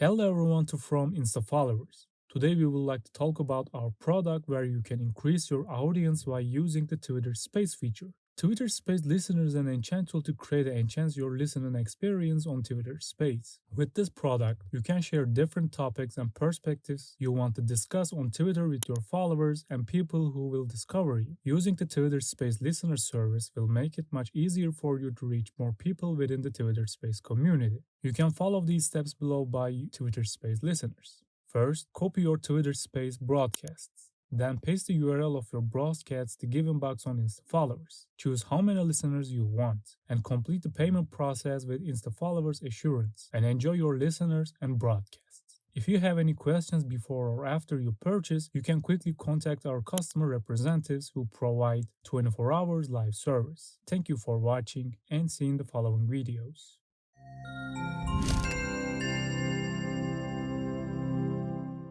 Hello everyone to from InstaFollowers. Today we would like to talk about our product where you can increase your audience by using the Twitter Space feature. Twitter Space listeners an enchant tool to create and enhance your listening experience on Twitter Space. With this product, you can share different topics and perspectives you want to discuss on Twitter with your followers and people who will discover you. Using the Twitter Space listener service will make it much easier for you to reach more people within the Twitter Space community. You can follow these steps below by Twitter Space listeners. First, copy your Twitter Space broadcasts. Then paste the URL of your broadcast to given box on InstaFollowers. Choose how many listeners you want and complete the payment process with InstaFollowers assurance and enjoy your listeners and broadcasts. If you have any questions before or after you purchase, you can quickly contact our customer representatives who provide 24 hours live service. Thank you for watching and seeing the following videos.